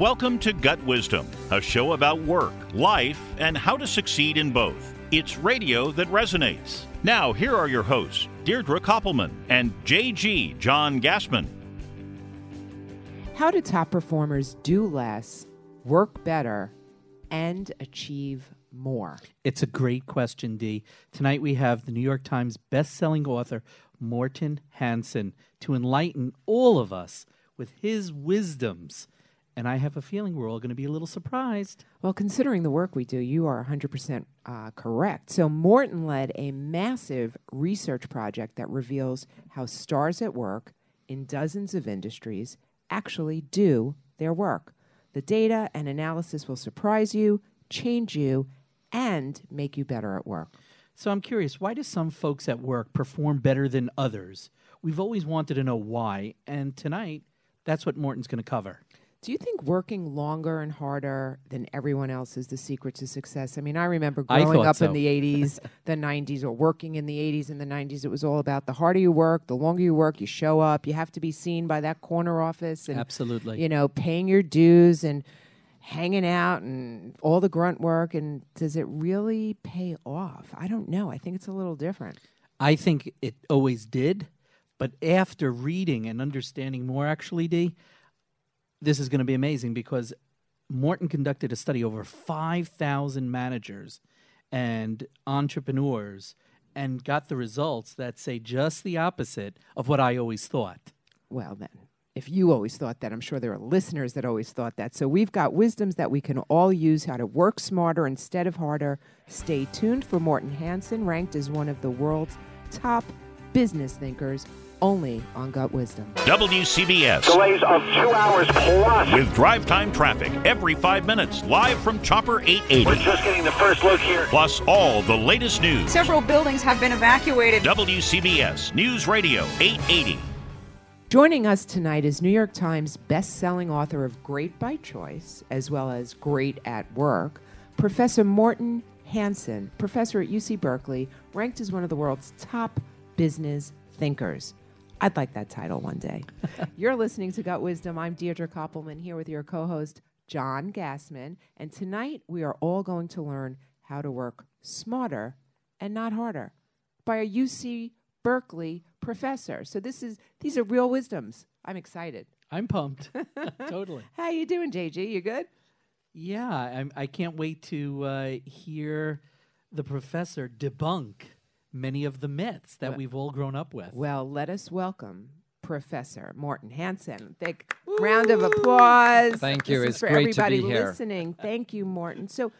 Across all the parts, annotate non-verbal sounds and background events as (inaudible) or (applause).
Welcome to Gut Wisdom, a show about work, life, and how to succeed in both. It's radio that resonates. Now, here are your hosts, Deirdre Koppelman and JG John Gassman. How do top performers do less, work better, and achieve more? It's a great question, Dee. Tonight we have the New York Times best-selling author Morten Hansen to enlighten all of us with his wisdoms. And I have a feeling we're all going to be a little surprised. Well, considering the work we do, you are 100% uh, correct. So, Morten led a massive research project that reveals how stars at work in dozens of industries actually do their work. The data and analysis will surprise you, change you, and make you better at work. So I'm curious, why do some folks at work perform better than others? We've always wanted to know why, and tonight that's what Morten's going to cover. Do you think working longer and harder than everyone else is the secret to success? I mean, I remember growing thought up so. in the 80s, (laughs) the 90s, or working in the 80s and the 90s. It was all about the harder you work, the longer you work, you show up, you have to be seen by that corner office and Absolutely. you know, paying your dues and hanging out and all the grunt work and does it really pay off? I don't know. I think it's a little different. I think it always did, but after reading and understanding more, actually, Dee, this is going to be amazing because Morten conducted a study over 5,000 managers and entrepreneurs and got the results that say just the opposite of what I always thought. Well, then, if you always thought that, I'm sure there are listeners that always thought that. So we've got wisdoms that we can all use how to work smarter instead of harder. Stay tuned for Morten Hansen, ranked as one of the world's top business thinkers, only on Gut Wisdom. WCBS. Delays of two hours plus. With drive time traffic every five minutes, live from Chopper 880. We're just getting the first look here. Plus all the latest news. Several buildings have been evacuated. WCBS News Radio 880. Joining us tonight is New York Times best-selling author of Great by Choice, as well as Great at Work, Professor Morten Hansen, professor at UC Berkeley, ranked as one of the world's top business thinkers. I'd like that title one day. (laughs) You're listening to Gut Wisdom. I'm Deirdre Koppelman here with your co-host John Gassman, and tonight we are all going to learn how to work smarter and not harder by a UC Berkeley professor. So this is these are real wisdoms. I'm excited. I'm pumped. (laughs) totally. (laughs) How you doing, JG? You good? Yeah, I'm, I can't wait to uh, hear the professor debunk many of the myths that Well- we've all grown up with. Well, let us welcome Professor Morten Hansen. Big round of applause. Thank you. This It's for great to everybody be here. listening. Thank you, Morten. So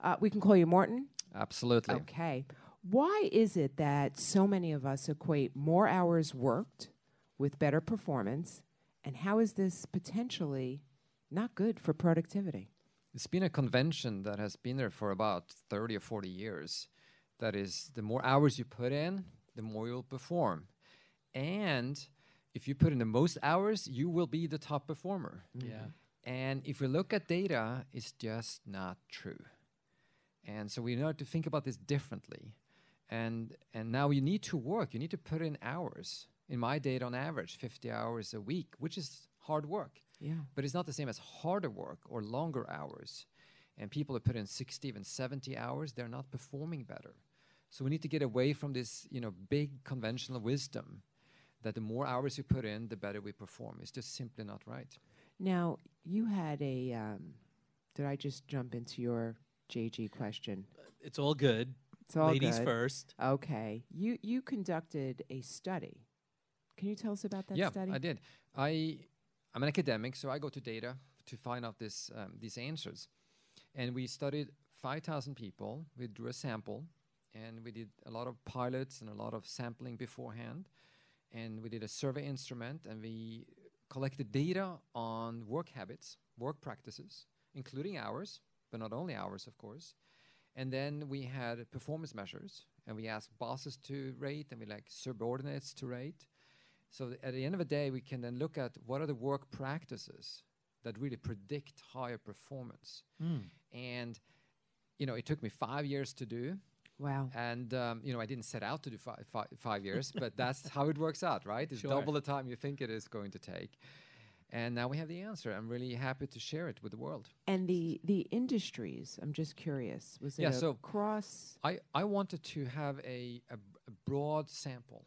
uh, we can call you Morten. Absolutely. Okay. Why is it that so many of us equate more hours worked with better performance? And how is this potentially not good for productivity? It's been a convention that has been there for about 30 or 40 years. That is, the more hours you put in, the more you'll perform. And if you put in the most hours, you will be the top performer. Mm-hmm. yeah. And if we look at data, it's just not true. And so we need to think about this differently. And and now you need to work. You need to put in hours. In my data, on average, 50 hours a week, which is hard work. Yeah. But it's not the same as harder work or longer hours. And people that put in 60, even 70 hours, they're not performing better. So we need to get away from this, you know, big conventional wisdom that the more hours you put in, the better we perform. It's just simply not right. Now, you had a. Um, did I just jump into your JG question? It's all good. It's all Ladies good. first. Okay. You you conducted a study. Can you tell us about that yeah, study? I did. I I'm an academic, so I go to data to find out this um, these answers. And we studied 5,000 people. We drew a sample, and we did a lot of pilots and a lot of sampling beforehand. And we did a survey instrument, and we collected data on work habits, work practices, including hours, but not only hours, of course. And then we had performance measures, and we asked bosses to rate, and we like subordinates to rate. So at the end of the day, we can then look at what are the work practices that really predict higher performance. And you know, it took me five years to do, wow. and um, you know, I didn't set out to do five (laughs) years, but that's how it works out, right? It's Sure. double the time you think it is going to take. And now we have the answer. I'm really happy to share it with the world. And the the industries, I'm just curious. Was it Yeah, so- cross? I, I wanted to have a, a, a broad sample.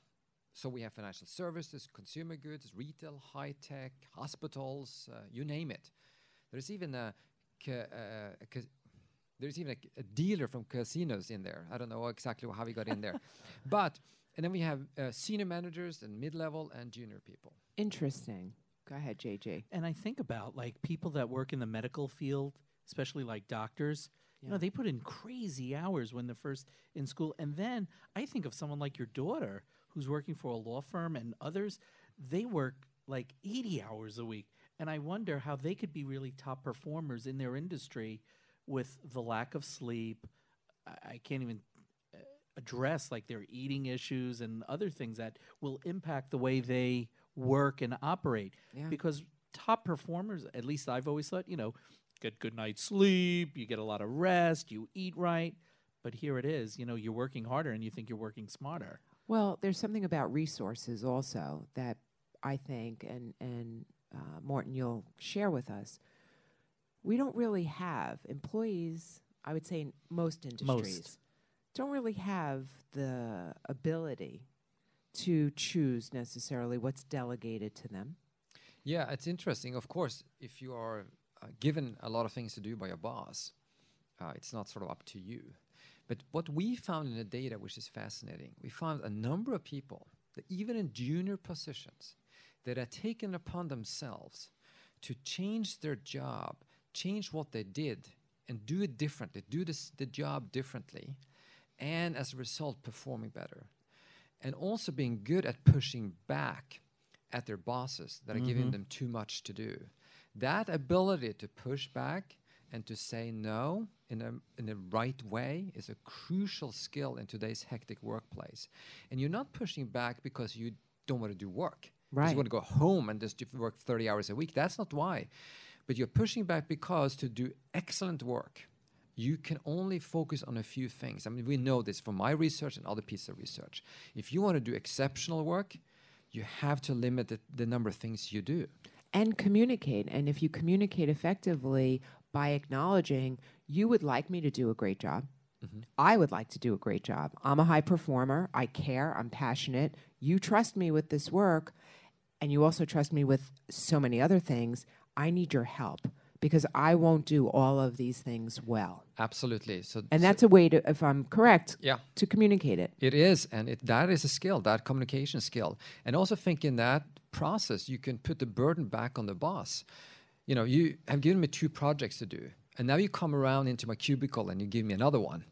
So we have financial services, consumer goods, retail, high tech, hospitals, uh, you name it. There's even a, ca- uh, a ca- there's even a, a dealer from casinos in there. I don't know exactly how he got in there, (laughs) but and then we have uh, senior managers and mid-level and junior people. Interesting. Go ahead, JG. And I think about like people that work in the medical field, especially like doctors. You know, they put in crazy hours when they're first in school. And then I think of someone like your daughter who's working for a law firm and others, they work like 80 hours a week. And I wonder how they could be really top performers in their industry with the lack of sleep. I, I can't even uh, address like their eating issues and other things that will impact the way they work and operate Yeah. because top performers at least i've always thought you know get good night's sleep you get a lot of rest you eat right but here it is you know you're working harder and you think you're working smarter Well, there's something about resources also that I think, and and uh, Morten, you'll share with us. We don't really have employees. I would say in most industries don't really have the ability to choose necessarily what's delegated to them. Yeah, it's interesting. Of course, if you are uh, given a lot of things to do by your boss, uh, it's not sort of up to you. But what we found in the data, which is fascinating, we found a number of people that even in junior positions that had taken upon themselves to change their job, change what they did, and do it differently, do this, the job differently, and as a result, performing better. And also being good at pushing back at their bosses that are giving them too much to do. That ability to push back and to say no in a in the right way is a crucial skill in today's hectic workplace. And you're not pushing back because you don't want to do work. Right. You want to go home and just work 30 hours a week. That's not why. But you're pushing back because to do excellent work, you can only focus on a few things. I mean, we know this from my research and other pieces of research. If you want to do exceptional work, you have to limit the, the number of things you do. And communicate. And if you communicate effectively by acknowledging, you would like me to do a great job. Mm-hmm. I would like to do a great job. I'm a high performer. I care. I'm passionate. You trust me with this work, and you also trust me with so many other things. I need your help because I won't do all of these things well. Absolutely. So, And that's a way to, if I'm correct, yeah. to communicate it. It is, and it, that is a skill, that communication skill. And also think in that process, you can put the burden back on the boss. You know, you have given me two projects to do, and now you come around into my cubicle and you give me another one.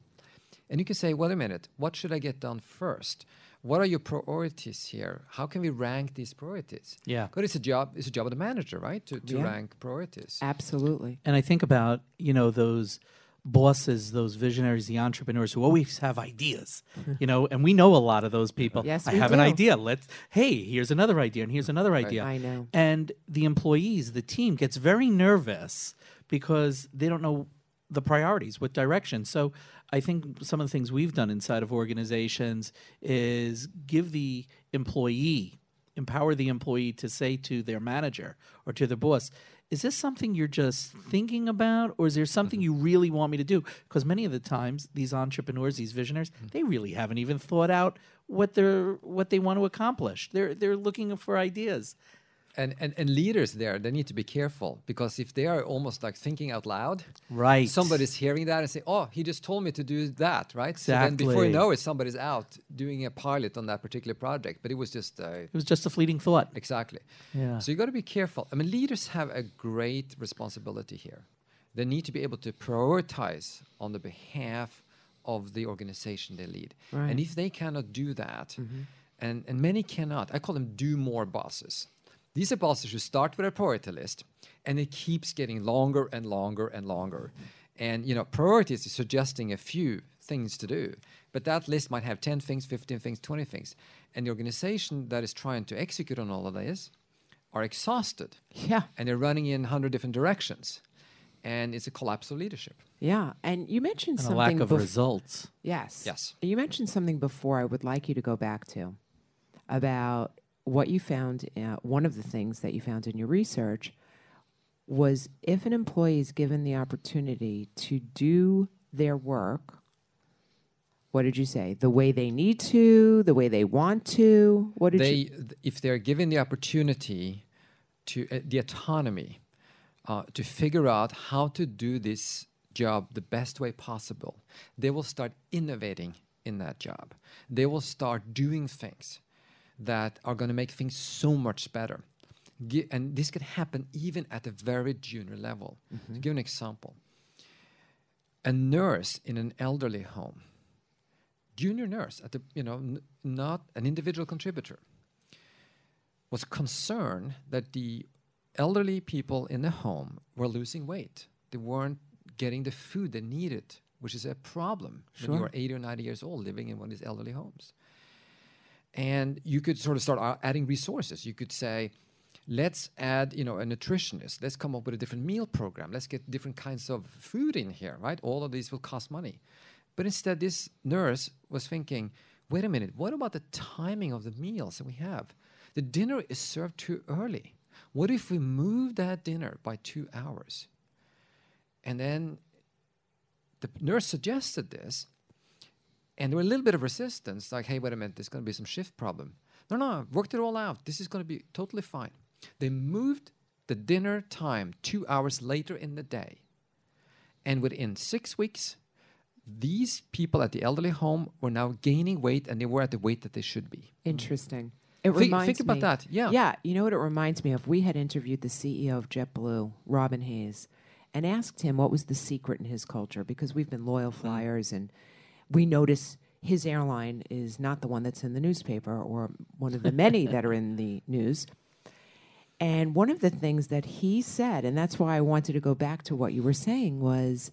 And you can say, wait a minute, what should I get done first? What are your priorities here? How can we rank these priorities? Yeah. But it's a job, it's a job of the manager, right? To, to Yeah. rank priorities. Absolutely. and i think about you know those bosses those visionaries the entrepreneurs who always have ideas (laughs) you know and we know a lot of those people Yes, i we have an idea let's hey here's another idea and here's another idea I know. and the employees the team gets very nervous because they don't know the priorities what direction. So i think some of the things we've done inside of organizations is give the employee empower the employee to say to their manager or to their boss is this something you're just thinking about or is there something mm-hmm. you really want me to do? Because many of the times these entrepreneurs these visionaries mm-hmm. they really haven't even thought out what they're what they want to accomplish. They're they're looking for ideas And, and, and leaders there, they need to be careful because if they are almost like thinking out loud, Right. somebody's hearing that and say, "Oh, he just told me to do that," right? So then before you know it, somebody's out doing a pilot on that particular project, but it was just uh, it was just a fleeting thought exactly. Yeah. So you got to be careful. I mean, leaders have a great responsibility here. They need to be able to prioritize on the behalf of the organization they lead. Right. And if they cannot do that, and, and many cannot, I call them do more bosses. These are bosses who start with a priority list and it keeps getting longer and longer and longer. And you know, priorities is suggesting a few things to do, but that list might have 10 things, 15 things, 20 things. And the organization that is trying to execute on all of this are exhausted Yeah. and they're running in 100 different directions. And it's a collapse of leadership. Yeah. And you mentioned something. and a something lack of bef- results Yes. Yes. You mentioned something before I would like you to go back to about what you found, uh, one of the things that you found in your research was if an employee is given the opportunity to do their work, what did you say? The way they need to, the way they want to. What did they, you? if they're given the opportunity to uh, the autonomy uh, to figure out how to do this job the best way possible, they will start innovating in that job. They will start doing things that are going to make things so much better. And this can happen even at a very junior level. To mm-hmm. give an example, a nurse in an elderly home, junior nurse at the you know n- not an individual contributor, was concerned that the elderly people in the home were losing weight. They weren't getting the food they needed, which is a problem when you are 80 or 90 years old living in one of these elderly homes. And you could sort of start uh, adding resources. You could say, let's add, you know, a nutritionist. Let's come up with a different meal program. Let's get different kinds of food in here, right? All of these will cost money. But instead, this nurse was thinking, wait a minute, what about the timing of the meals that we have? The dinner is served too early. What if we move that dinner by two hours? And then the nurse suggested this, and there were a little bit of resistance, like, hey, wait a minute, there's going to be some shift problem. No, no, I've worked it all out. This is going to be totally fine. They moved the dinner time two hours later in the day. And within six weeks, these people at the elderly home were now gaining weight and they were at the weight that they should be. Interesting. It Think- reminds think about me- that, yeah. Yeah. You know what it reminds me of? We had interviewed the CEO of JetBlue, Robin Hayes, and asked him what was the secret in his culture because we've been loyal Mm. flyers and we notice his airline is not the one that's in the newspaper or one of the many that are in the news. And one of the things that he said, and that's why I wanted to go back to what you were saying, was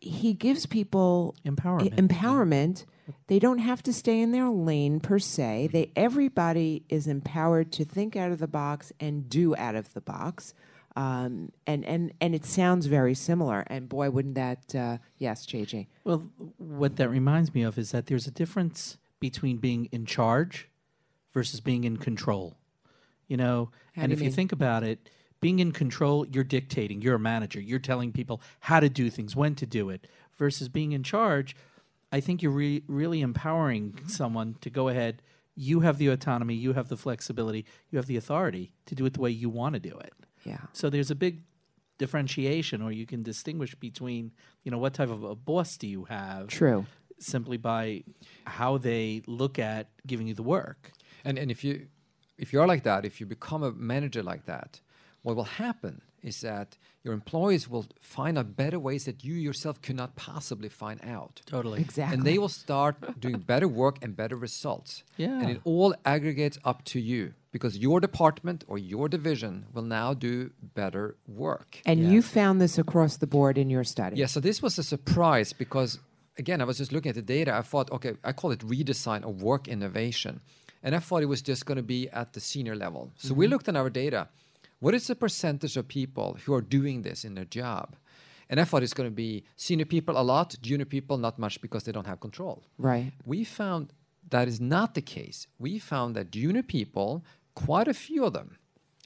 he gives people Empowerment. e- empowerment. They don't have to stay in their lane per se. They everybody is empowered to think out of the box and do out of the box. Um, and and and it sounds very similar. And boy, wouldn't that? Uh, yes, JG. Well, what that reminds me of is that there's a difference between being in charge versus being in control. You know, How and you if you think about it, being in control, you're dictating, you're a manager, you're telling people how to do things, when to do it, versus being in charge. I think you're re- really empowering someone to go ahead. You have the autonomy, you have the flexibility, you have the authority to do it the way you want to do it. Yeah. So there's a big differentiation, or you can distinguish between, you know, what type of a boss do you have True. simply by how they look at giving you the work. And and if you if you are like that, if you become a manager like that, what will happen is that your employees will find out better ways that you yourself could not possibly find out. Totally. Exactly. And they will start doing better work and better results. Yeah. And it all aggregates up to you because your department or your division will now do better work. and you found this across the board in your study. Yeah, so this was a surprise because, again, I was just looking at the data. I thought, okay, I call it redesign or work innovation. And I thought it was just going to be at the senior level. So we mm-hmm. looked at our data. What is the percentage of people who are doing this in their job? And I thought it's going to be senior people a lot, junior people not much because they don't have control. Right. We found that is not the case. We found that junior people, quite a few of them,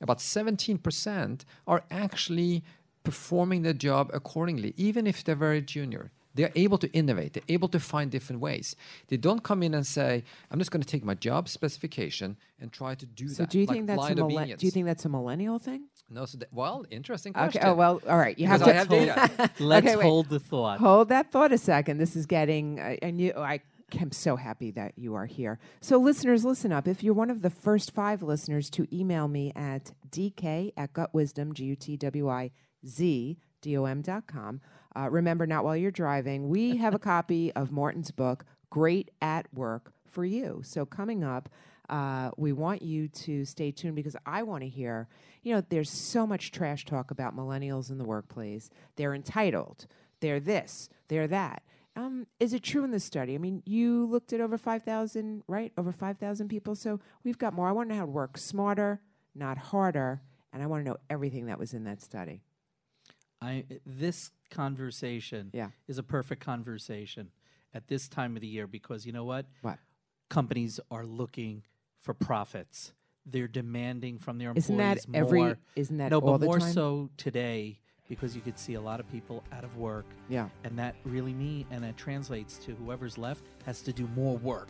about 17%, are actually performing their job accordingly, even if they're very junior. They're able to innovate, they're able to find different ways. They don't come in and say, I'm just going to take my job specification and try to do So that. do you like think that's a blind do you think that's a millennial thing? No, so that, well, interesting Okay. question. Oh well. All right. You have to I have data. (laughs) Let's Okay, hold the thought. Hold that thought a second. This is getting, I, I knew, I am so happy that you are here. So, listeners, listen up. If you're one of the first five listeners to email me at dk at gutwisdom, G U T W I Z D O M dot com, uh, remember, not while you're driving, we (laughs) have a copy of Morten's book, Great at Work, for you. So, coming up, uh, we want you to stay tuned because I want to hear. You know, there's so much trash talk about millennials in the workplace. They're entitled. They're this. They're that. Um, is it true in this study? I mean, you looked at over 5,000, right? Over 5,000 people. So we've got more. I want to know how to work smarter, not harder. And I want to know everything that was in that study. I this conversation Yeah. is a perfect conversation at this time of the year because you know what? What? Companies are looking for profits. they're demanding from their employees more. Isn't that every? more. Isn't that no, but more time? so today because you could see a lot of people out of work, Yeah. and that really mean and that translates to whoever's left has to do more work.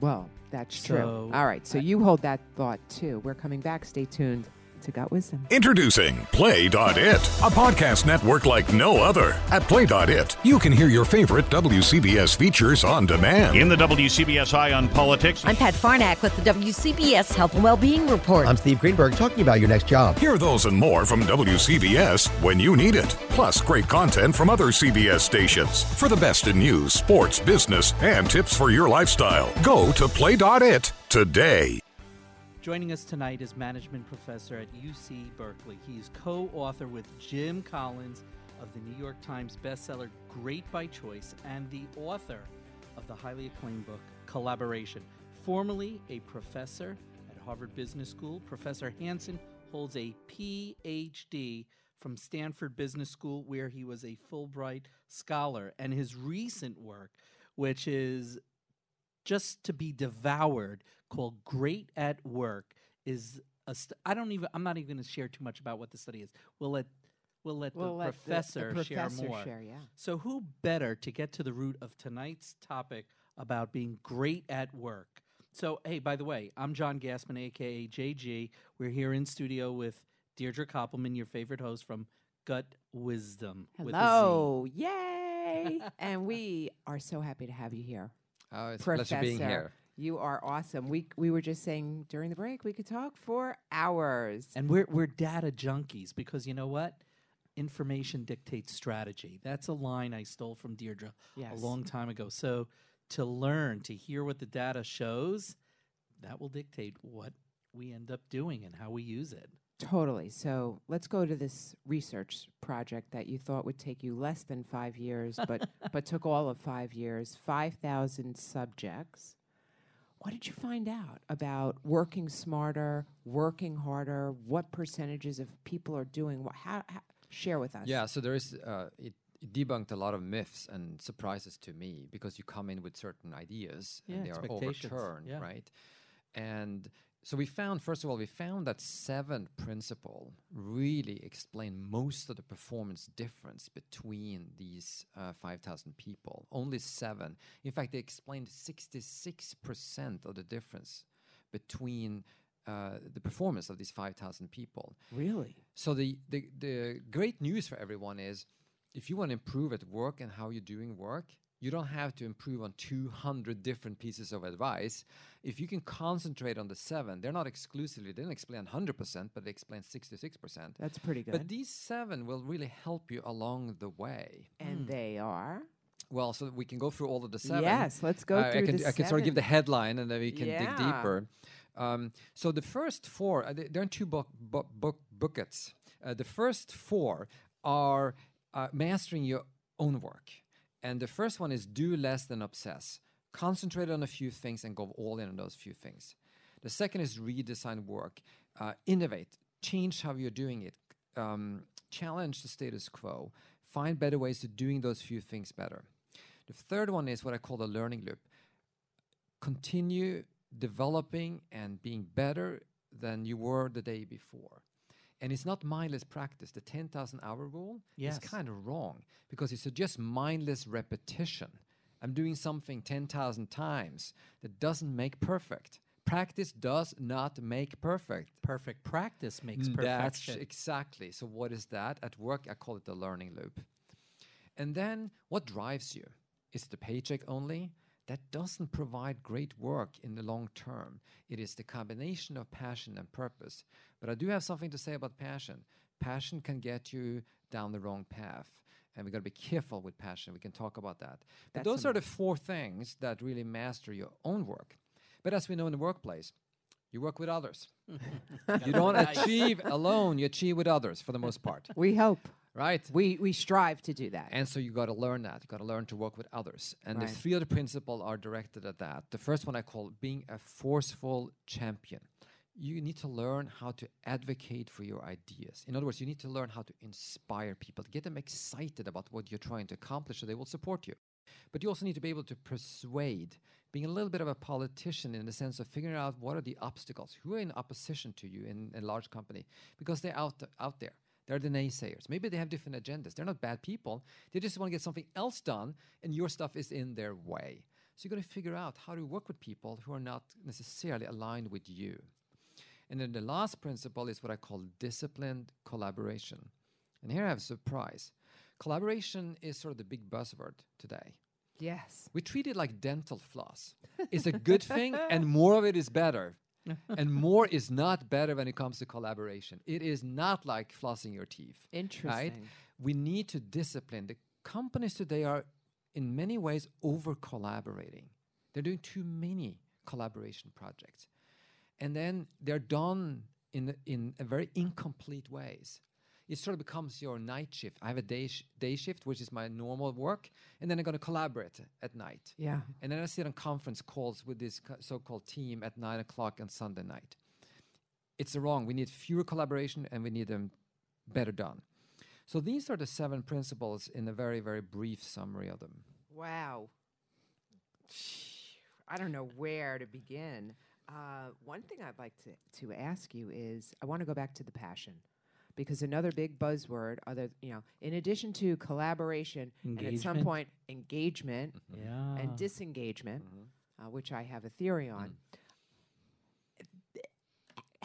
Well, that's true. All right. So I- you hold that thought too. We're coming back. Stay tuned to Gut Wisdom. Introducing Play.it, a podcast network like no other. At Play.it, you can hear your favorite WCBS features on demand. In the WCBS Eye on Politics, I'm Pat Farnack with the WCBS Health and Wellbeing Report. I'm Steve Greenberg talking about your next job. Hear those and more from WCBS when you need it. Plus, great content from other CBS stations. For the best in news, sports, business, and tips for your lifestyle, go to Play.it today. Joining us tonight is management professor at UC Berkeley. He's co author with Jim Collins of the New York Times bestseller Great by Choice and the author of the highly acclaimed book Collaboration. Formerly a professor at Harvard Business School, Professor Hansen holds a PhD from Stanford Business School, where he was a Fulbright scholar. And his recent work, which is just to be devoured called Great at Work is a st- I don't even I'm not even going to share too much about what the study is. We'll let we'll let We'll the let the- the professor, professor share more. share, yeah. So who better to get to the root of tonight's topic about being great at work? So hey, by the way, I'm John Gassman, aka JG. We're here in studio with Deirdre Koppelman, your favorite host from Gut Wisdom. with a Z. Hello. Yay. (laughs) and we are so happy to have you here. Oh, it's a Professor. pleasure being here. You are awesome. We we were just saying during the break we could talk for hours. And we're we're data junkies because you know what? Information dictates strategy. That's a line I stole from Deirdre Yes. a long time ago. So to learn, to hear what the data shows, that will dictate what we end up doing and how we use it. Totally. So let's go to this research project that you thought would take you less than five years, but (laughs) but took all of five years. Five thousand subjects. What did you find out about working smarter, working harder? What percentages of people are doing? What? How, how share with us? Yeah, so there is uh, it, it debunked a lot of myths and surprises to me because you come in with certain ideas Yeah, and they are overturned, yeah. right? And so we found, first of all, we found that seven principle really explain most of the performance difference between these uh, 5,000 people. Only seven. In fact, they explained 66% of the difference between uh, the performance of these 5,000 people. Really? So the, the the great news for everyone is if you want to improve at work and how you're doing work, you don't have to improve on 200 different pieces of advice. If you can concentrate on the seven, they're not exclusively, they don't explain 100%, but they explain 66%. That's pretty good. But these seven will really help you along the way. and they are. Well, so we can go through all of the seven. Yes, let's go Uh, I through can, the I can sort of give the headline and then we can dig deeper. Um, so the first four, uh, th- there are two book, book, book buckets. Uh, the first four are uh, mastering your own work. And the first one is do less than obsess. Concentrate on a few things and go all in on those few things. The second is redesign work, uh, innovate, change how you're doing it, um, challenge the status quo, find better ways to doing those few things better. The third one is what I call the learning loop. Continue developing and being better than you were the day before. And it's not mindless practice. The 10,000 hour rule Yes. is kind of wrong because it's just mindless repetition. I'm doing something 10,000 times that doesn't make perfect. Practice does not make perfect. Perfect practice makes Mm, That's exactly. So what is that? At work, I call it the learning loop. And then what drives you? Is it the paycheck only? That doesn't provide great work in the long term. It is the combination of passion and purpose. But I do have something to say about passion. Passion can get you down the wrong path. And we've got to be careful with passion. We can talk about that. But That's those are the four things that really master your own work. But as we know in the workplace, you work with others. (laughs) you don't achieve alone, you achieve with others for the most part. We hope. Right? We we strive to do that. And so you got to learn that. You got to learn to work with others. And Right. the three other principles are directed at that. The first one I call being a forceful champion. You need to learn how to advocate for your ideas. In other words, you need to learn how to inspire people, to get them excited about what you're trying to accomplish so they will support you. But you also need to be able to persuade being a little bit of a politician in the sense of figuring out what are the obstacles, who are in opposition to you in a large company, because they're out, th- out there. They're the naysayers. Maybe they have different agendas. They're not bad people. They just want to get something else done, and your stuff is in their way. So you're going to figure out how to work with people who are not necessarily aligned with you. And then the last principle is what I call disciplined collaboration. And here I have a surprise. Collaboration is sort of the big buzzword today. Yes. We treat it like dental floss. It's a good thing, (laughs) and more of it is better. (laughs) and more is not better when it comes to collaboration. It is not like flossing your teeth. Right? We need to discipline. The companies today are, in many ways, over collaborating. They're doing too many collaboration projects. And then they're done in, in very incomplete ways. It sort of becomes your night shift. I have a day, sh- day shift, which is my normal work, and then I'm going to collaborate at night. Yeah. And then I sit on conference calls with this co- so-called team at nine o'clock on Sunday night. It's wrong. We need fewer collaboration and we need them better done. So these are the seven principles in a very, very brief summary of them. Wow. I don't know where to begin. Uh, one thing I'd like to, to ask you is I want to go back to the passion because another big buzzword, other you know, in addition to collaboration and at some Engagement. point engagement mm-hmm. Yeah. and disengagement, mm-hmm. uh, which I have a theory on. Mm.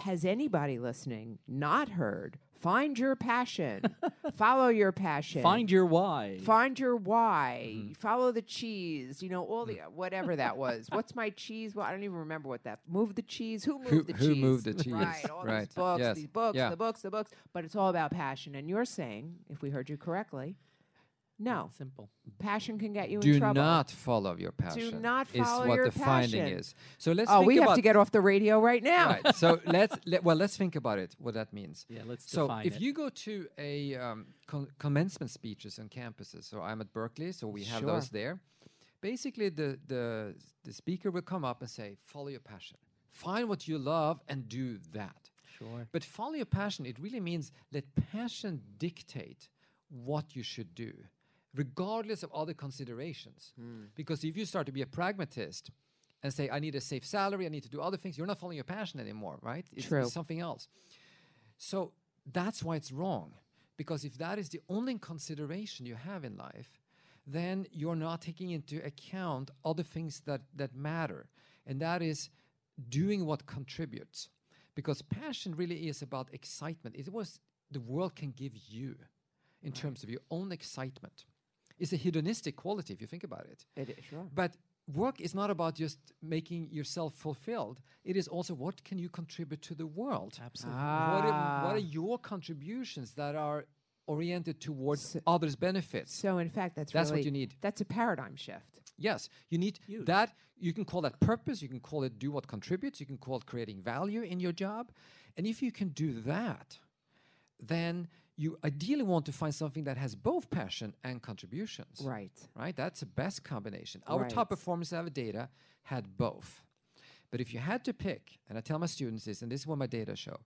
Has anybody listening not heard? Find your passion, (laughs) follow your passion, Find your why. find your why, mm-hmm. follow the cheese. You know all the mm. uh, whatever that was. (laughs) What's my cheese? Well, I don't even remember what that. Move the cheese. Who moved Who- the who cheese? moved the cheese? Right. All Right. these books, Yes. these books, Yeah. the books, the books. But it's all about passion. And you're saying, if we heard you correctly, no, Simple. passion can get you in trouble. Do not follow your passion. Do not follow is what your the finding is. So let's Oh, think we have to get off the radio right now. right. (laughs) So let's let, well let's think about it. What that means. Yeah, let's So define if it. you go to a um, con- commencement speeches on campuses, so I'm at Berkeley, so we have Sure. those there. Basically, the the the speaker will come up and say, "Follow your passion. Find what you love and do that." Sure. But follow your passion. It really means let passion dictate what you should do, regardless of other considerations. Hmm. Because if you start to be a pragmatist and say, I need a safe salary, I need to do other things, you're not following your passion anymore, right? It's, it's something else. So that's why it's wrong. Because if that is the only consideration you have in life, then you're not taking into account other things that, that matter. And that is doing what contributes. Because passion really is about excitement. It was the world can give you in terms of your own excitement. It's a hedonistic quality if you think about it. It is, sure. But work is not about just making yourself fulfilled. It is also what can you contribute to the world? Absolutely. What, are, what Ah. are your contributions that are oriented towards others' benefits? So, in fact, that's That's what you need. That's a paradigm shift. Yes, you need that. You can call that purpose. You can call it do what contributes. You can call it creating value in your job. And if you can do that, then you ideally want to find something that has both passion and contributions. Right. Right? That's the best combination. Our top Right. performers out of data had both. But if you had to pick, and I tell my students this, and this is what my data show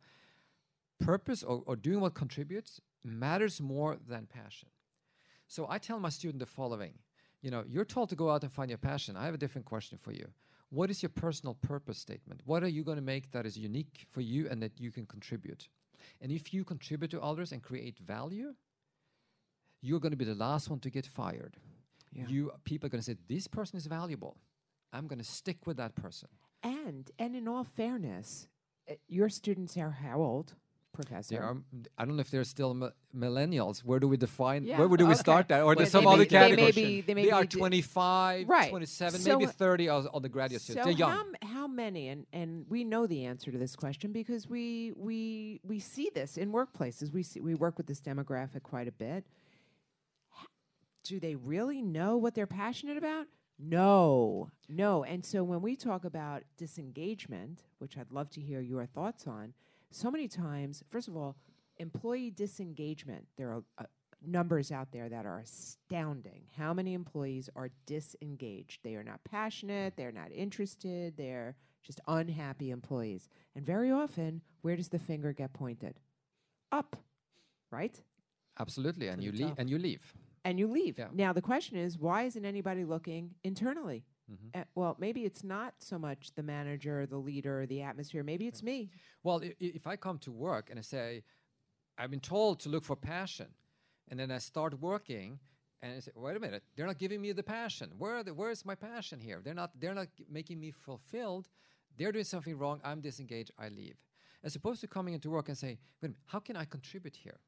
purpose or, or doing what contributes matters more than passion. So I tell my student the following you know, you're told to go out and find your passion. I have a different question for you. What is your personal purpose statement? What are you going to make that is unique for you and that you can contribute? And if you contribute to others and create value, you're going to be the last one to get fired. Yeah. You people are going to say this person is valuable. I'm going to stick with that person. And and in all fairness, uh, your students are how old, Professor? There are, I don't know if they're still mi- millennials. Where do we define? Yeah, where do we start that? Or Well, there's some other they may category. be- they may are be di- 25, Right. 27, So, maybe uh, 30 on, the graduate So students. They're young. how how many and and we know the answer to this question because we we we see this in workplaces. We see we work with this demographic quite a bit. Do they really know what they're passionate about? No. No. And so when we talk about disengagement, which I'd love to hear your thoughts on, so many times, first of all, employee disengagement, there are numbers out there that are astounding. How many employees are disengaged? They are not passionate, they're not interested, they're just unhappy employees. And very often, where does the finger get pointed? Up, right? Absolutely, and you leave. And you leave. And you leave. Yeah. Now, the question is why isn't anybody looking internally? Uh, well, maybe it's not so much the manager, the leader, the atmosphere. Maybe it's me. Well, i- if I come to work and I say, I've been told to look for passion, and then I start working, and I say, wait a minute, they're not giving me the passion. Where the, where's my passion here? They're not they're not making me fulfilled. They're doing something wrong. I'm disengaged. I leave. As opposed to coming into work and saying, wait a minute, how can I contribute here?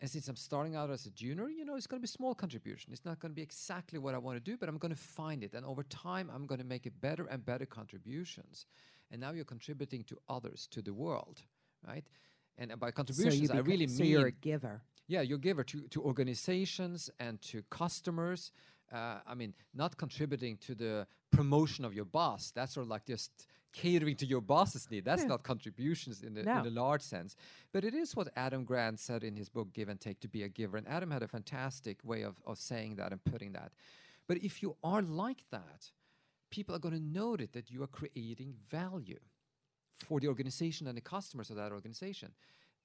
And since I'm starting out as a junior, you know, it's going to be small contribution. It's not going to be exactly what I want to do, but I'm going to find it. And over time, I'm going to make it better and better contributions. And now you're contributing to others, to the world, right? And by So, contributions, you I really so mean you're a giver. Yeah, you're giver to, to organizations and to customers. Uh, I mean, not contributing to the promotion of your boss. That's sort of like just catering to your boss's need. That's not contributions in the, No. in the large sense. But it is what Adam Grant said in his book, Give and Take, to be a giver. And Adam had a fantastic way of, of saying that and putting that. But if you are like that, people are going to notice that you are creating value for the organization and the customers of that organization.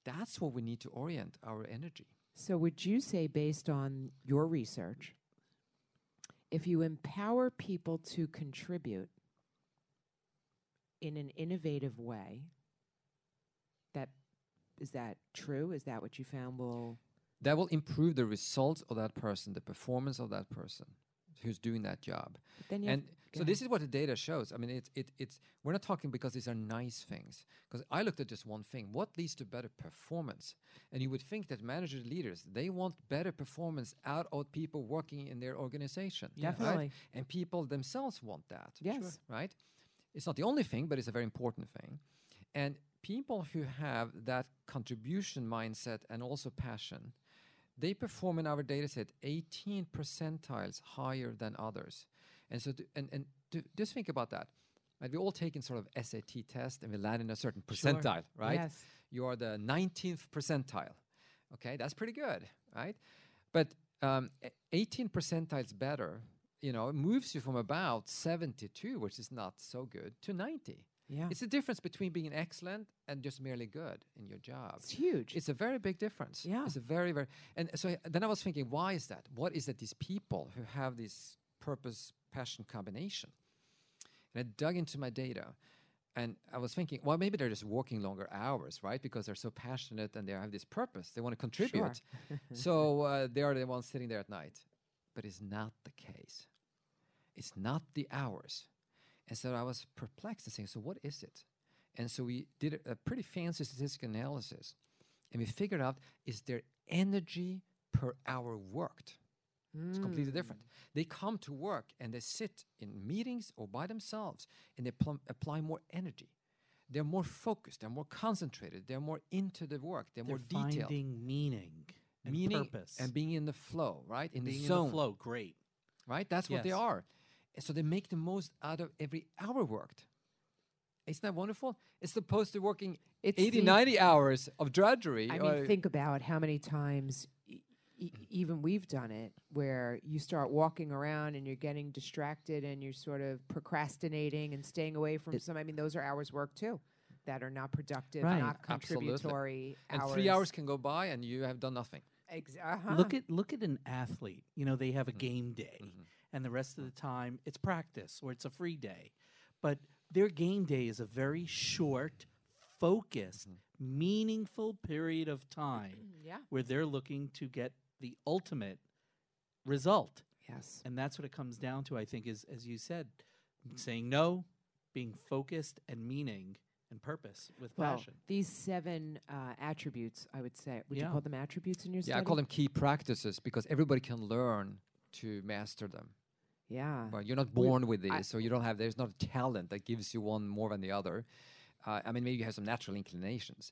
That's what we need to orient our energy. So, would you say, based on your research, if you empower people to contribute in an innovative way, that is that true? Is that what you found will? that will improve the results of that person, the performance of that person who's doing that job. Then and so this is what the data shows. I mean, it's it, it's we're not talking because these are nice things. Because I looked at just one thing: what leads to better performance? And you would think that managers, leaders, they want better performance out of people working in their organization. right? Definitely. And people themselves want that. Yes. Right. It's not the only thing, but it's a very important thing. And people who have that contribution mindset and also passion, they perform in our data set 18 percentiles higher than others. And so, to, and, and to, just think about that. Right? We all taken sort of SAT test and we land in a certain Sure. percentile, right? Yes. You are the 19th percentile. Okay, that's pretty good, right? But um, e- 18 percentiles better, you know, it moves you from about 72, which is not so good, to 90. Yeah. It's the difference between being excellent and just merely good in your job. It's huge. It's a very big difference. Yeah. It's a very, very. And so I- then I was thinking, why is that? What is it these people who have this purpose passion combination? And I dug into my data and I was thinking, well, maybe they're just working longer hours, right? Because they're so passionate and they have this purpose. They want to contribute. Sure. (laughs) so uh, they are the ones sitting there at night. But it's not the case. It's not the hours. And so I was perplexed and saying, so what is it? And so we did a- pretty fancy statistical analysis. And we figured out is their energy per hour worked. It's completely hmm. different. They come to work and they sit in meetings or by themselves and they plum apply more energy. They're more focused, they're more concentrated, they're more into the work, they're, They're more detailed. finding meaning and Meaning purpose and being in the flow, right? In being the zone in the flow. Great. right? That's what they are. And so they make the most out of every hour worked. Isn't that wonderful? It's supposed to working It's 80, the- 90 hours of drudgery. I mean, think about how many times e- e- even we've done it where you start walking around and you're getting distracted and you're sort of procrastinating and staying away from some. I mean, those are hours work too that are not productive, Right. not Absolutely. contributory and three hours can go by and you have done nothing. Ex- uh-huh. Look at look at an athlete. You know, they have a Mm-hmm. game day, and the rest of the time it's practice or it's a free day. But their game day is a very short, focused, Mm-hmm. meaningful period of time (clears throat) Yeah. where they're looking to get the ultimate result. Yes. And that's what it comes down to, I think, is as you said, saying no, being focused and meaning and purpose with Well, passion. these seven uh, attributes, I would say, would you call them attributes in your Yeah, study? I call them key practices because everybody can learn to master them. Yeah. But you're not born with these, so you don't have. There's not a talent that gives you one more than the other. Uh, I mean, maybe you have some natural inclinations,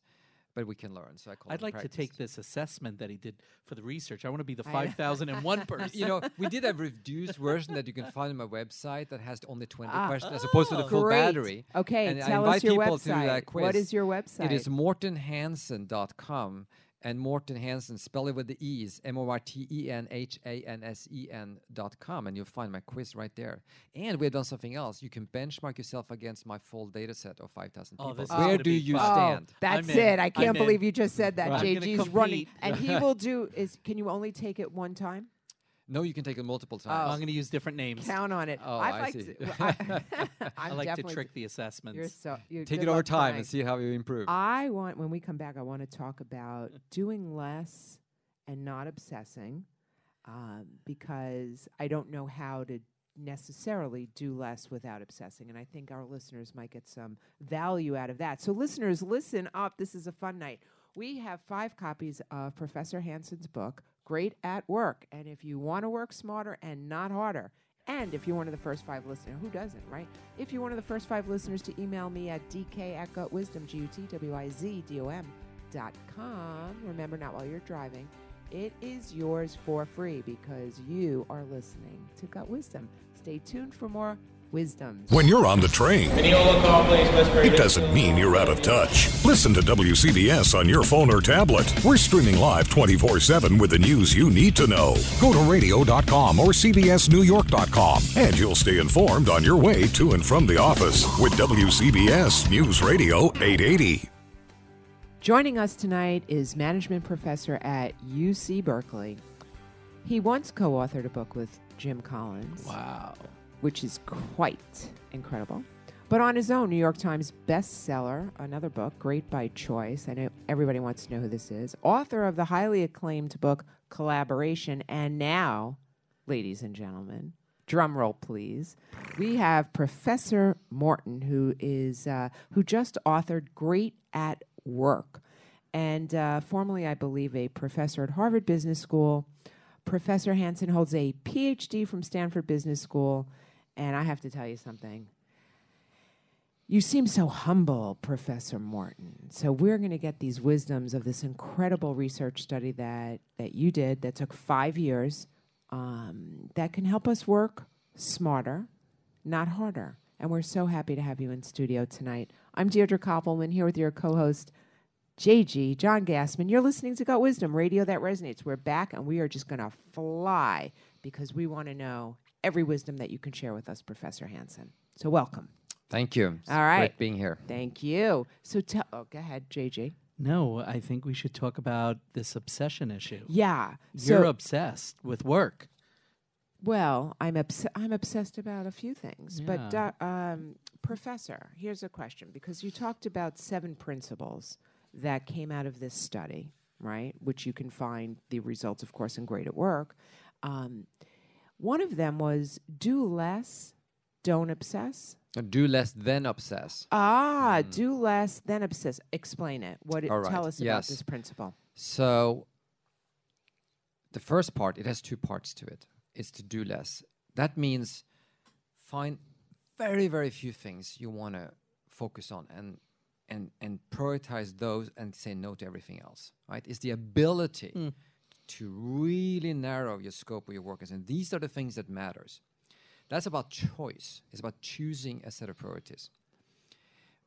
but we can learn. So I call. I'd them like to take this assessment that he did for the research. I want to be the 5001 (laughs) person. you know, we did a reduced version that you can find on my website that has only 20 Ah. questions as opposed to the full Great. battery. Okay, and I tell invite us your people to website. that quiz. What is your website? It is mortenhansen.com. And Morten Hansen, spell it with the E's, M O R T E N H A N S E N dot com, and you'll find my quiz right there. And we've done something else. You can benchmark yourself against my full data set of 5,000 Oh, people. this Where do you fun. stand? Oh, that's I'm in. it. I can't I'm in. believe you just said that. Right. I'm JG's running, and he will (laughs) do. Is can you only take it one time? No, you can take it multiple Oh, times. I'm going to use different names. Count on it. Oh, I'd I like see. to. (laughs) (laughs) I, (laughs) I like to trick the assessments. You're so. You're take it over time trying. and see how you improve. I want when we come back. I want to talk about doing less and not obsessing, um, because I don't know how to necessarily do less without obsessing, and I think our listeners might get some value out of that. So, listeners, listen up. This is a fun night. We have five copies of Professor Hansen's book, Great at Work, and if you want to work smarter and not harder. And if you're one of the first five listeners, who doesn't, right? If you're one of the first five listeners to email me at dk at gutwisdom, G-U-T-W-I-Z-D-O-M dot com. Remember, not while you're driving. It is yours for free because you are listening to Gut Wisdom. Stay tuned for more wisdoms. When you're on the train, it doesn't mean you're out of touch. Listen to WCBS on your phone or tablet. We're streaming live 24 7 with the news you need to know. Go to radio.com or CBSNewYork.com and you'll stay informed on your way to and from the office with WCBS News Radio 880. Joining us tonight is management professor at UC Berkeley. He once co authored a book with Jim Collins. Wow. Which is quite incredible. But on his own, New York Times bestseller, another book, Great by Choice. I know everybody wants to know who this is. Author of the highly acclaimed book, Collaboration. And now, ladies and gentlemen, drum roll please. We have Professor Morten, who is uh, who just authored Great at Work, and uh, formerly, I believe, a professor at Harvard Business School. Professor Hansen holds a PhD from Stanford Business School, and I have to tell you something. You seem so humble, Professor Morten. So we're going to get these wisdoms of this incredible research study that that you did that took five years, um, that can help us work smarter, not harder. And we're so happy to have you in studio tonight. I'm Deirdre Koppelman here with your co-host JG John Gassman. You're listening to Gut Wisdom Radio that resonates. We're back, and we are just going to fly because we want to know every wisdom that you can share with us, Professor Hansen. So welcome. Thank you. It's All right. Great being here. Thank you. So tell. Oh, go ahead, JG. No, I think we should talk about this obsession issue. Yeah. You're so, obsessed with work. well, I'm obs- I'm obsessed about a few things. But uh, um, Professor, here's a question because you talked about seven principles that came out of this study, right? Which you can find the results, of course, in Great at Work. Um, one of them was do less, don't obsess. Uh, Do less than obsess. Ah, do less, then obsess. Explain it. What? It, All right, Tell us about this principle. So the first part, it has two parts to it. It's to do less. That means find very, very few things you want to focus on and and and prioritize those and say no to everything else. Right? It's the ability to really narrow your scope of your work. And these are the things that matters. That's about choice. It's about choosing a set of priorities.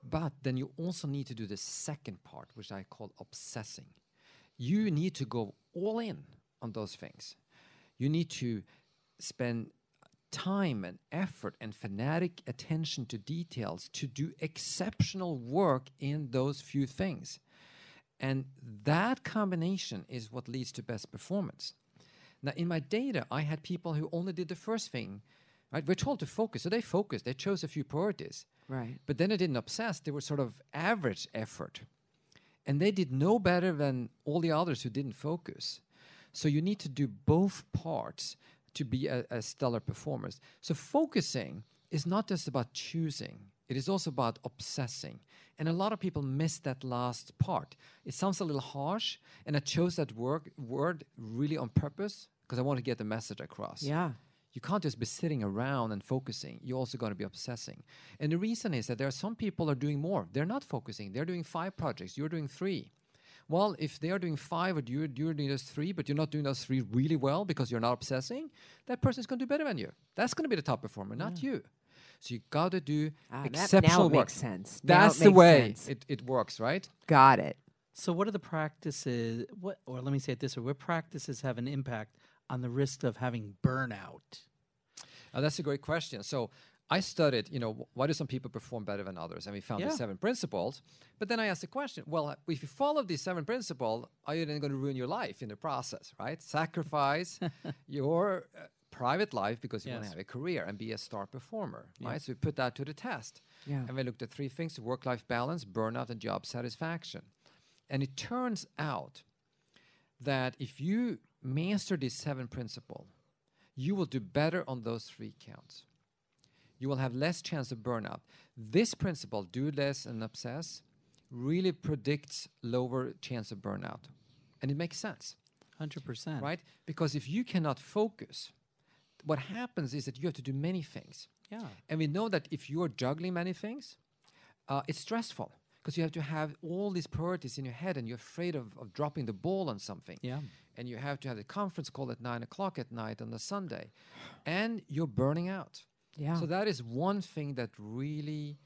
But then you also need to do the second part, which I call obsessing. You need to go all in on those things. You need to spend time and effort and fanatic attention to details to do exceptional work in those few things. And that combination is what leads to best performance. Now, in my data, I had people who only did the first thing, right? We're told to focus. So they focused, they chose a few priorities. Right. But then they didn't obsess. They were sort of average effort. And they did no better than all the others who didn't focus. So you need to do both parts to be a, a stellar performer. So focusing is not just about choosing, it is also about obsessing. And a lot of people miss that last part. It sounds a little harsh, and I chose that word, word really on purpose because I want to get the message across. Yeah. You can't just be sitting around and focusing. You're also going to be obsessing. And the reason is that there are some people are doing more. They're not focusing. They're doing five projects. You're doing three. Well, if they are doing five or you're, you're doing those three, but you're not doing those three really well because you're not obsessing, that person is going to do better than you. That's going to be the top performer, not you. So you got to do Ah, that- now exceptional it work. makes sense. Now That's it the way sense. it, it works, right? Got it. So, what are the practices? What, or let me say it this way: What practices have an impact on the risk of having burnout? Uh, that's a great question. So I studied, you know, wh- why do some people perform better than others? And we found Yeah. the seven principles. But then I asked the question, well, uh, if you follow these seven principles, are you then going to ruin your life in the process, right? Sacrifice (laughs) your uh, private life because you want to have a career and be a star performer, right? So we put that to the test. Yeah. And we looked at three things work life balance, burnout, and job satisfaction. And it turns out that if you master these seven principles, you will do better on those three counts. You will have less chance of burnout. This principle, do less and obsess, really predicts lower chance of burnout. And it makes sense, 100%. right? Because if you cannot focus, what happens is that you have to do many things. Yeah. And we know that if you're juggling many things, uh, it's stressful because you have to have all these priorities in your head and you're afraid of, of dropping the ball on something. Yeah. And you have to have the conference call at nine o'clock at night on a Sunday. And you're burning out. Yeah. So that is one thing that really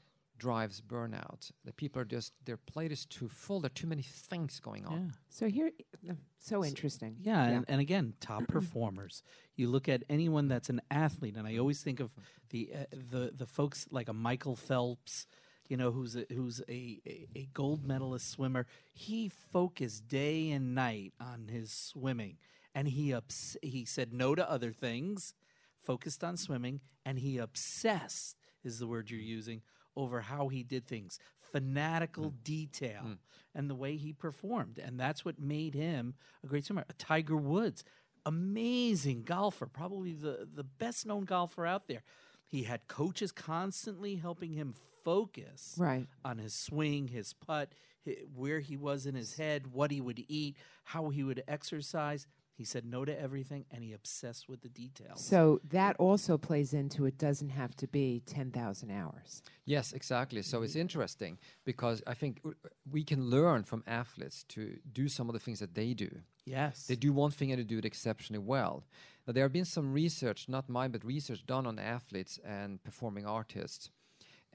drives burnout. That people are just, their plate is too full. There are too many things going on. Yeah. So here, uh, so interesting. Yeah, And, and again, top (clears throat) performers. You look at anyone that's an athlete, and I always think of the uh, the the folks like a Michael Phelps, you know, who's a, who's a, a, a gold medalist swimmer. He focused day and night on his swimming, and he ups- he said no to other things, focused on swimming, and he obsessed is the word you're using over how he did things. Fanatical mm. detail mm. and the way he performed and that's what made him a great swimmer. A tiger woods amazing golfer probably the, the best known golfer out there. He had coaches constantly helping him focus Right. on his swing his putt hi- where he was in his head what he would eat how he would exercise he said no to everything and he obsessed with the details So that also plays into it doesn't have to be 10,000 hours. Yes, exactly. So it's mm-hmm. interesting because I think we can learn from athletes to do some of the things that they do. yes They do one thing and they do it exceptionally well. Now, there have been some research, not mine, but research done on athletes and performing artists.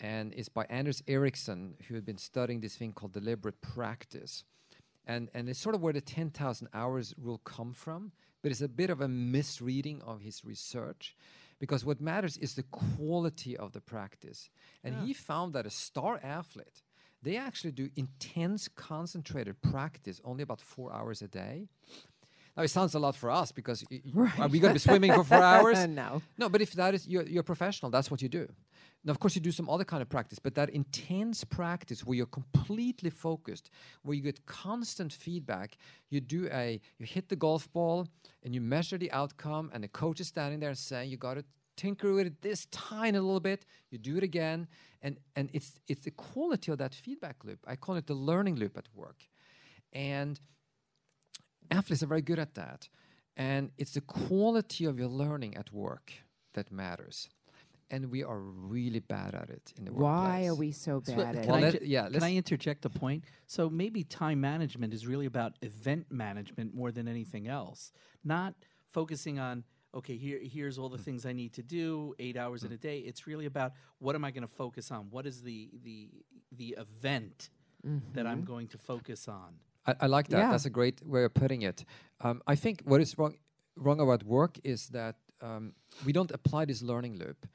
And it's by Anders Ericsson, who had been studying this thing called deliberate practice. And, and it's sort of where the 10,000 hours rule come from, but it's a bit of a misreading of his research because what matters is the quality of the practice. And he ah. found that a star athlete, they actually do intense, concentrated practice only about four hours a day. Now it sounds a lot for us because y- y- are we going to be swimming for four (laughs) hours? No. No, but if that is you're, you're a professional, that's what you do. Now, of course, you do some other kind of practice, but that intense practice where you're completely focused, where you get constant feedback, you do a you hit the golf ball and you measure the outcome, and the coach is standing there and saying you got to tinker with it this tiny little bit. You do it again, and and it's it's the quality of that feedback loop. I call it the learning loop at work, and athletes are very good at that. And it's the quality of your learning at work that matters. And we are really bad at it in the workplace. Why are we so So, bad at can Well, it? I let- ju- yeah, can I interject a point? So maybe time management is really about event management more than anything else. Not focusing on okay, here here's all the mm. things I need to do, eight hours in mm. a day. It's really about what am I going to focus on? What is the the the event mm-hmm. that I'm going to focus on? I, I like that. Yeah. That's a great way of putting it. Um, I think what is wrong wrong about work is that um, we don't apply this learning loop.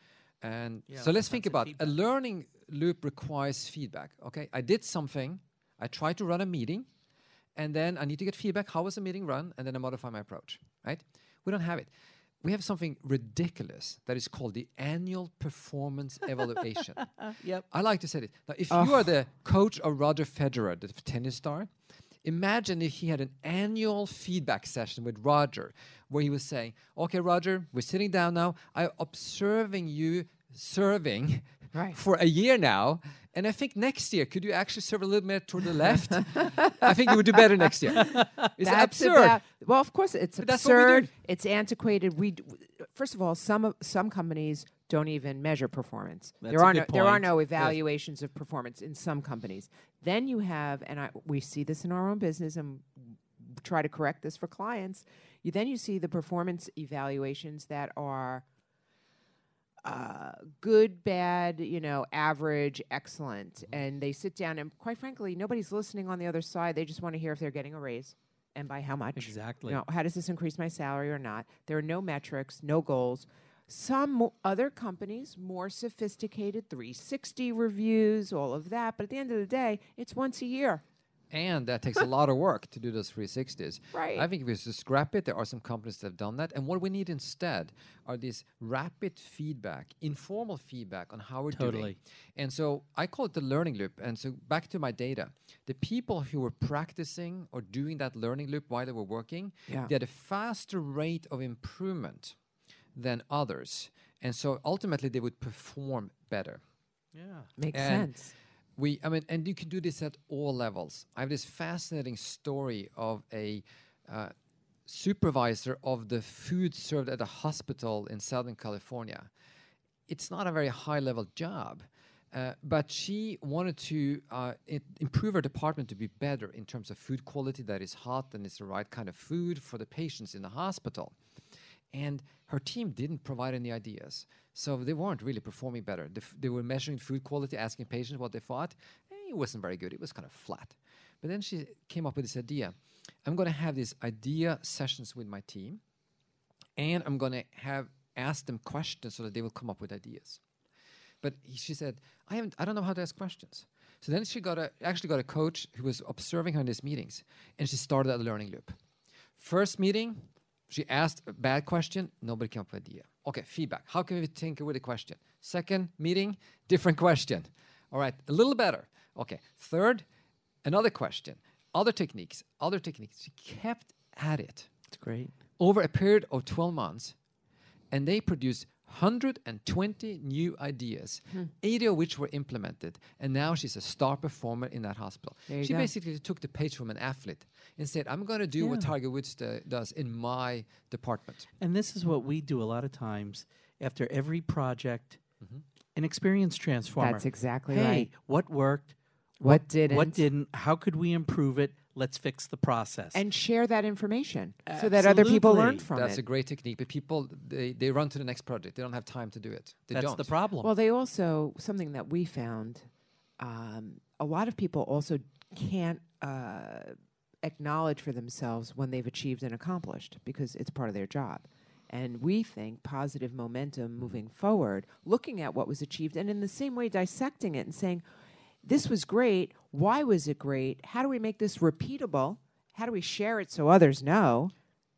And Yeah, so let's think about a learning loop requires feedback. Okay, I did something. I tried to run a meeting, and then I need to get feedback. How was the meeting run? And then I modify my approach. Right? We don't have it. We have something ridiculous that is called the annual performance (laughs) evaluation. Yep. I like to say this. Now, if you are the coach of Roger Federer, the tennis star, imagine if he had an annual feedback session with Roger where he was saying, Okay, Roger, we're sitting down now. I'm observing you serving Right. for a year now. And I think next year, could you actually serve a little bit toward the left? I think you would do better next year. (laughs) It's That's absurd. about- well, of course, it's But that's what we do. absurd. It's antiquated. We, d- first of all, some of, some companies don't even measure performance. That's there are no, good there are no evaluations of performance in some companies. Then you have, and I, we see this in our own business, and try to correct this for clients. You then you see the performance evaluations that are uh, good, bad, you know, average, excellent, and they sit down and quite frankly, nobody's listening on the other side. They just want to hear if they're getting a raise and by how much. Exactly. You know, how does this increase my salary or not? There are no metrics, no goals. Some other companies, more sophisticated, 360 reviews, all of that. But at the end of the day, it's once a year. and that takes a lot of work to do those 360s. Right. I think if we just scrap it, there are some companies that have done that. And what we need instead are these rapid feedback, informal feedback on how we're doing. Totally. And so I call it the learning loop. And so back to my data, the people who were practicing or doing that learning loop while they were working, Yeah. they had a faster rate of improvement than others. And so ultimately they would perform better. Yeah. Makes And sense. We, I mean, and you can do this at all levels. I have this fascinating story of a uh, supervisor of the food served at a hospital in Southern California. It's not a very high level job, uh, but she wanted to uh, i- improve her department to be better in terms of food quality that is hot and is the right kind of food for the patients in the hospital and her team didn't provide any ideas. So they weren't really performing better. The f- they were measuring food quality, asking patients what they thought. It wasn't very good. It was kind of flat. But then she came up with this idea. I'm going to have these idea sessions with my team, and I'm going to have ask them questions so that they will come up with ideas. But he- she said, I haven't, I don't know how to ask questions. So then she got a, actually got a coach who was observing her in these meetings, and she started a learning loop. First meeting, she asked a bad question, nobody came up with idea. Okay, feedback. How can we tinker with a question? Second meeting, different question. All right, a little better. Okay, third, another question. Other techniques, other techniques. She kept at it It's great. over a period of 12 months, and they produced 120 new ideas, Hmm. 80 of which were implemented. And now she's a star performer in that hospital. There She go. basically took the page from an athlete and said, I'm going to do what Tiger Woods uh, does in my department. And this is what we do a lot of times after every project, Mm-hmm. an experience transformer. That's exactly hey, right. What worked? What didn't? What didn't? How could we improve it? Let's fix the process. And share that information so that other people learn from That's it. That's a great technique, but people, they, they run to the next project. They don't have time to do it. They That's don't. the problem. Well, they also something that we found. Um, a lot of people also can't uh, acknowledge for themselves when they've achieved and accomplished because it's part of their job. And we think positive momentum moving forward, looking at what was achieved, and in the same way dissecting it and saying, "This was great. Why was it great? How do we make this repeatable? How do we share it so others know?"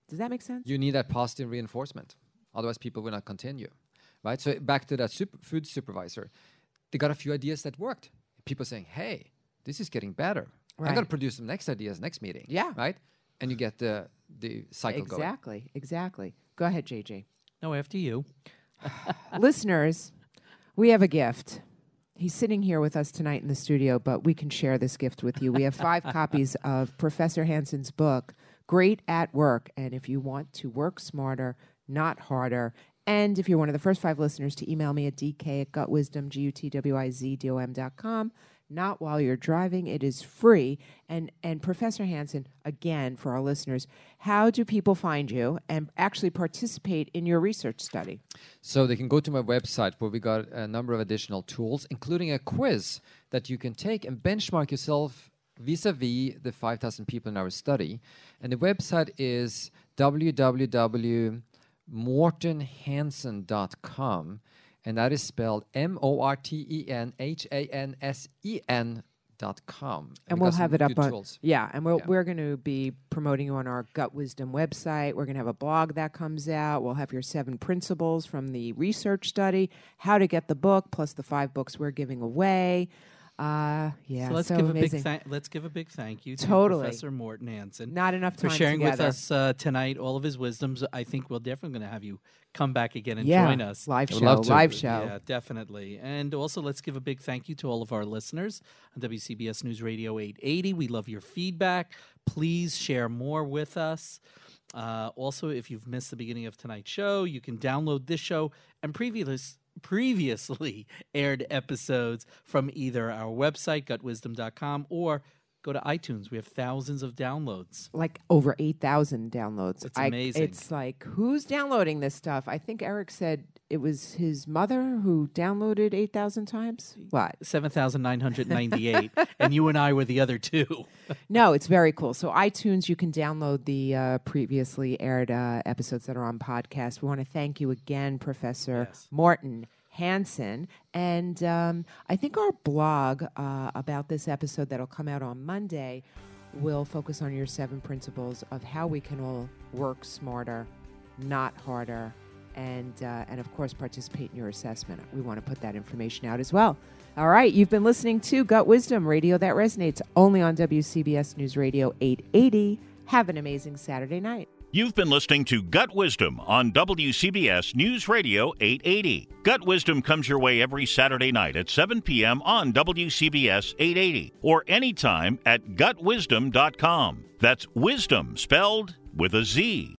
Does that make sense? you need that positive reinforcement. Otherwise, people will not continue. Right? So, back to that super food supervisor, they got a few ideas that worked. People saying, hey, this is getting better. I'm going to produce some next ideas next meeting. Yeah. Right? And you get the, the cycle going. exactly. Exactly. Go ahead, JG. no, after you. (laughs) Listeners, we have a gift. He's sitting here with us tonight in the studio, but we can share this gift with you. We have five (laughs) copies of Professor Hansen's book, Great at Work. And if you want to work smarter, not harder, and if you're one of the first five listeners to email me at dk at gutwisdom, G-U-T-W-I-Z-D-O-M dot com, not while you're driving. It is free. And and Professor Hansen, again, for our listeners, how do people find you and actually participate in your research study? So they can go to my website where we got a number of additional tools, including a quiz that you can take and benchmark yourself vis-a-vis the 5,000 people in our study. And the website is www.mortenhansen.com, and that is spelled M O R T E N H A N S E N dot com. and we we'll have it up good on tools. yeah and we'll, Yeah. we're going to be promoting you on our gut wisdom website we're going to have a blog that comes out we'll have your seven principles from the research study how to get the book plus the five books we're giving away uh yeah so let's so give amazing a big thank. Let's give a big thank you to Totally. Professor Morten Hansen not enough time for time sharing with us uh, tonight all of his wisdoms. I think we're definitely going to have you come back again and yeah join us. live show love to. live show Yeah, definitely. And also, let's give a big thank you to all of our listeners on WCBS News Radio 880. We love your feedback. Please share more with us. Uh, also, if you've missed the beginning of tonight's show, you can download this show and previous previously (laughs) aired episodes from either our website gutwisdom.com or go to iTunes. We have thousands of downloads. like over 8000 downloads It's I- amazing. it's like who's downloading this stuff i think eric said it was his mother who downloaded 8,000 times? What? 7,998. (laughs) and you and I were the other two. no, it's very cool. So, iTunes, you can download the uh, previously aired uh, episodes that are on podcast. We want to thank you again, Professor Yes. Morten Hansen. And um, I think our blog uh, about this episode that'll come out on Monday will focus on your seven principles of how we can all work smarter, not harder, and uh, and of course participate in your assessment. We want to put that information out as well. All right, you've been listening to Gut Wisdom Radio that resonates only on WCBS News Radio 880. Have an amazing Saturday night. You've been listening to Gut Wisdom on WCBS News Radio 880. Gut Wisdom comes your way every Saturday night at 7 p.m. on WCBS 880 or anytime at gutwisdom.com. That's wisdom spelled with a Z.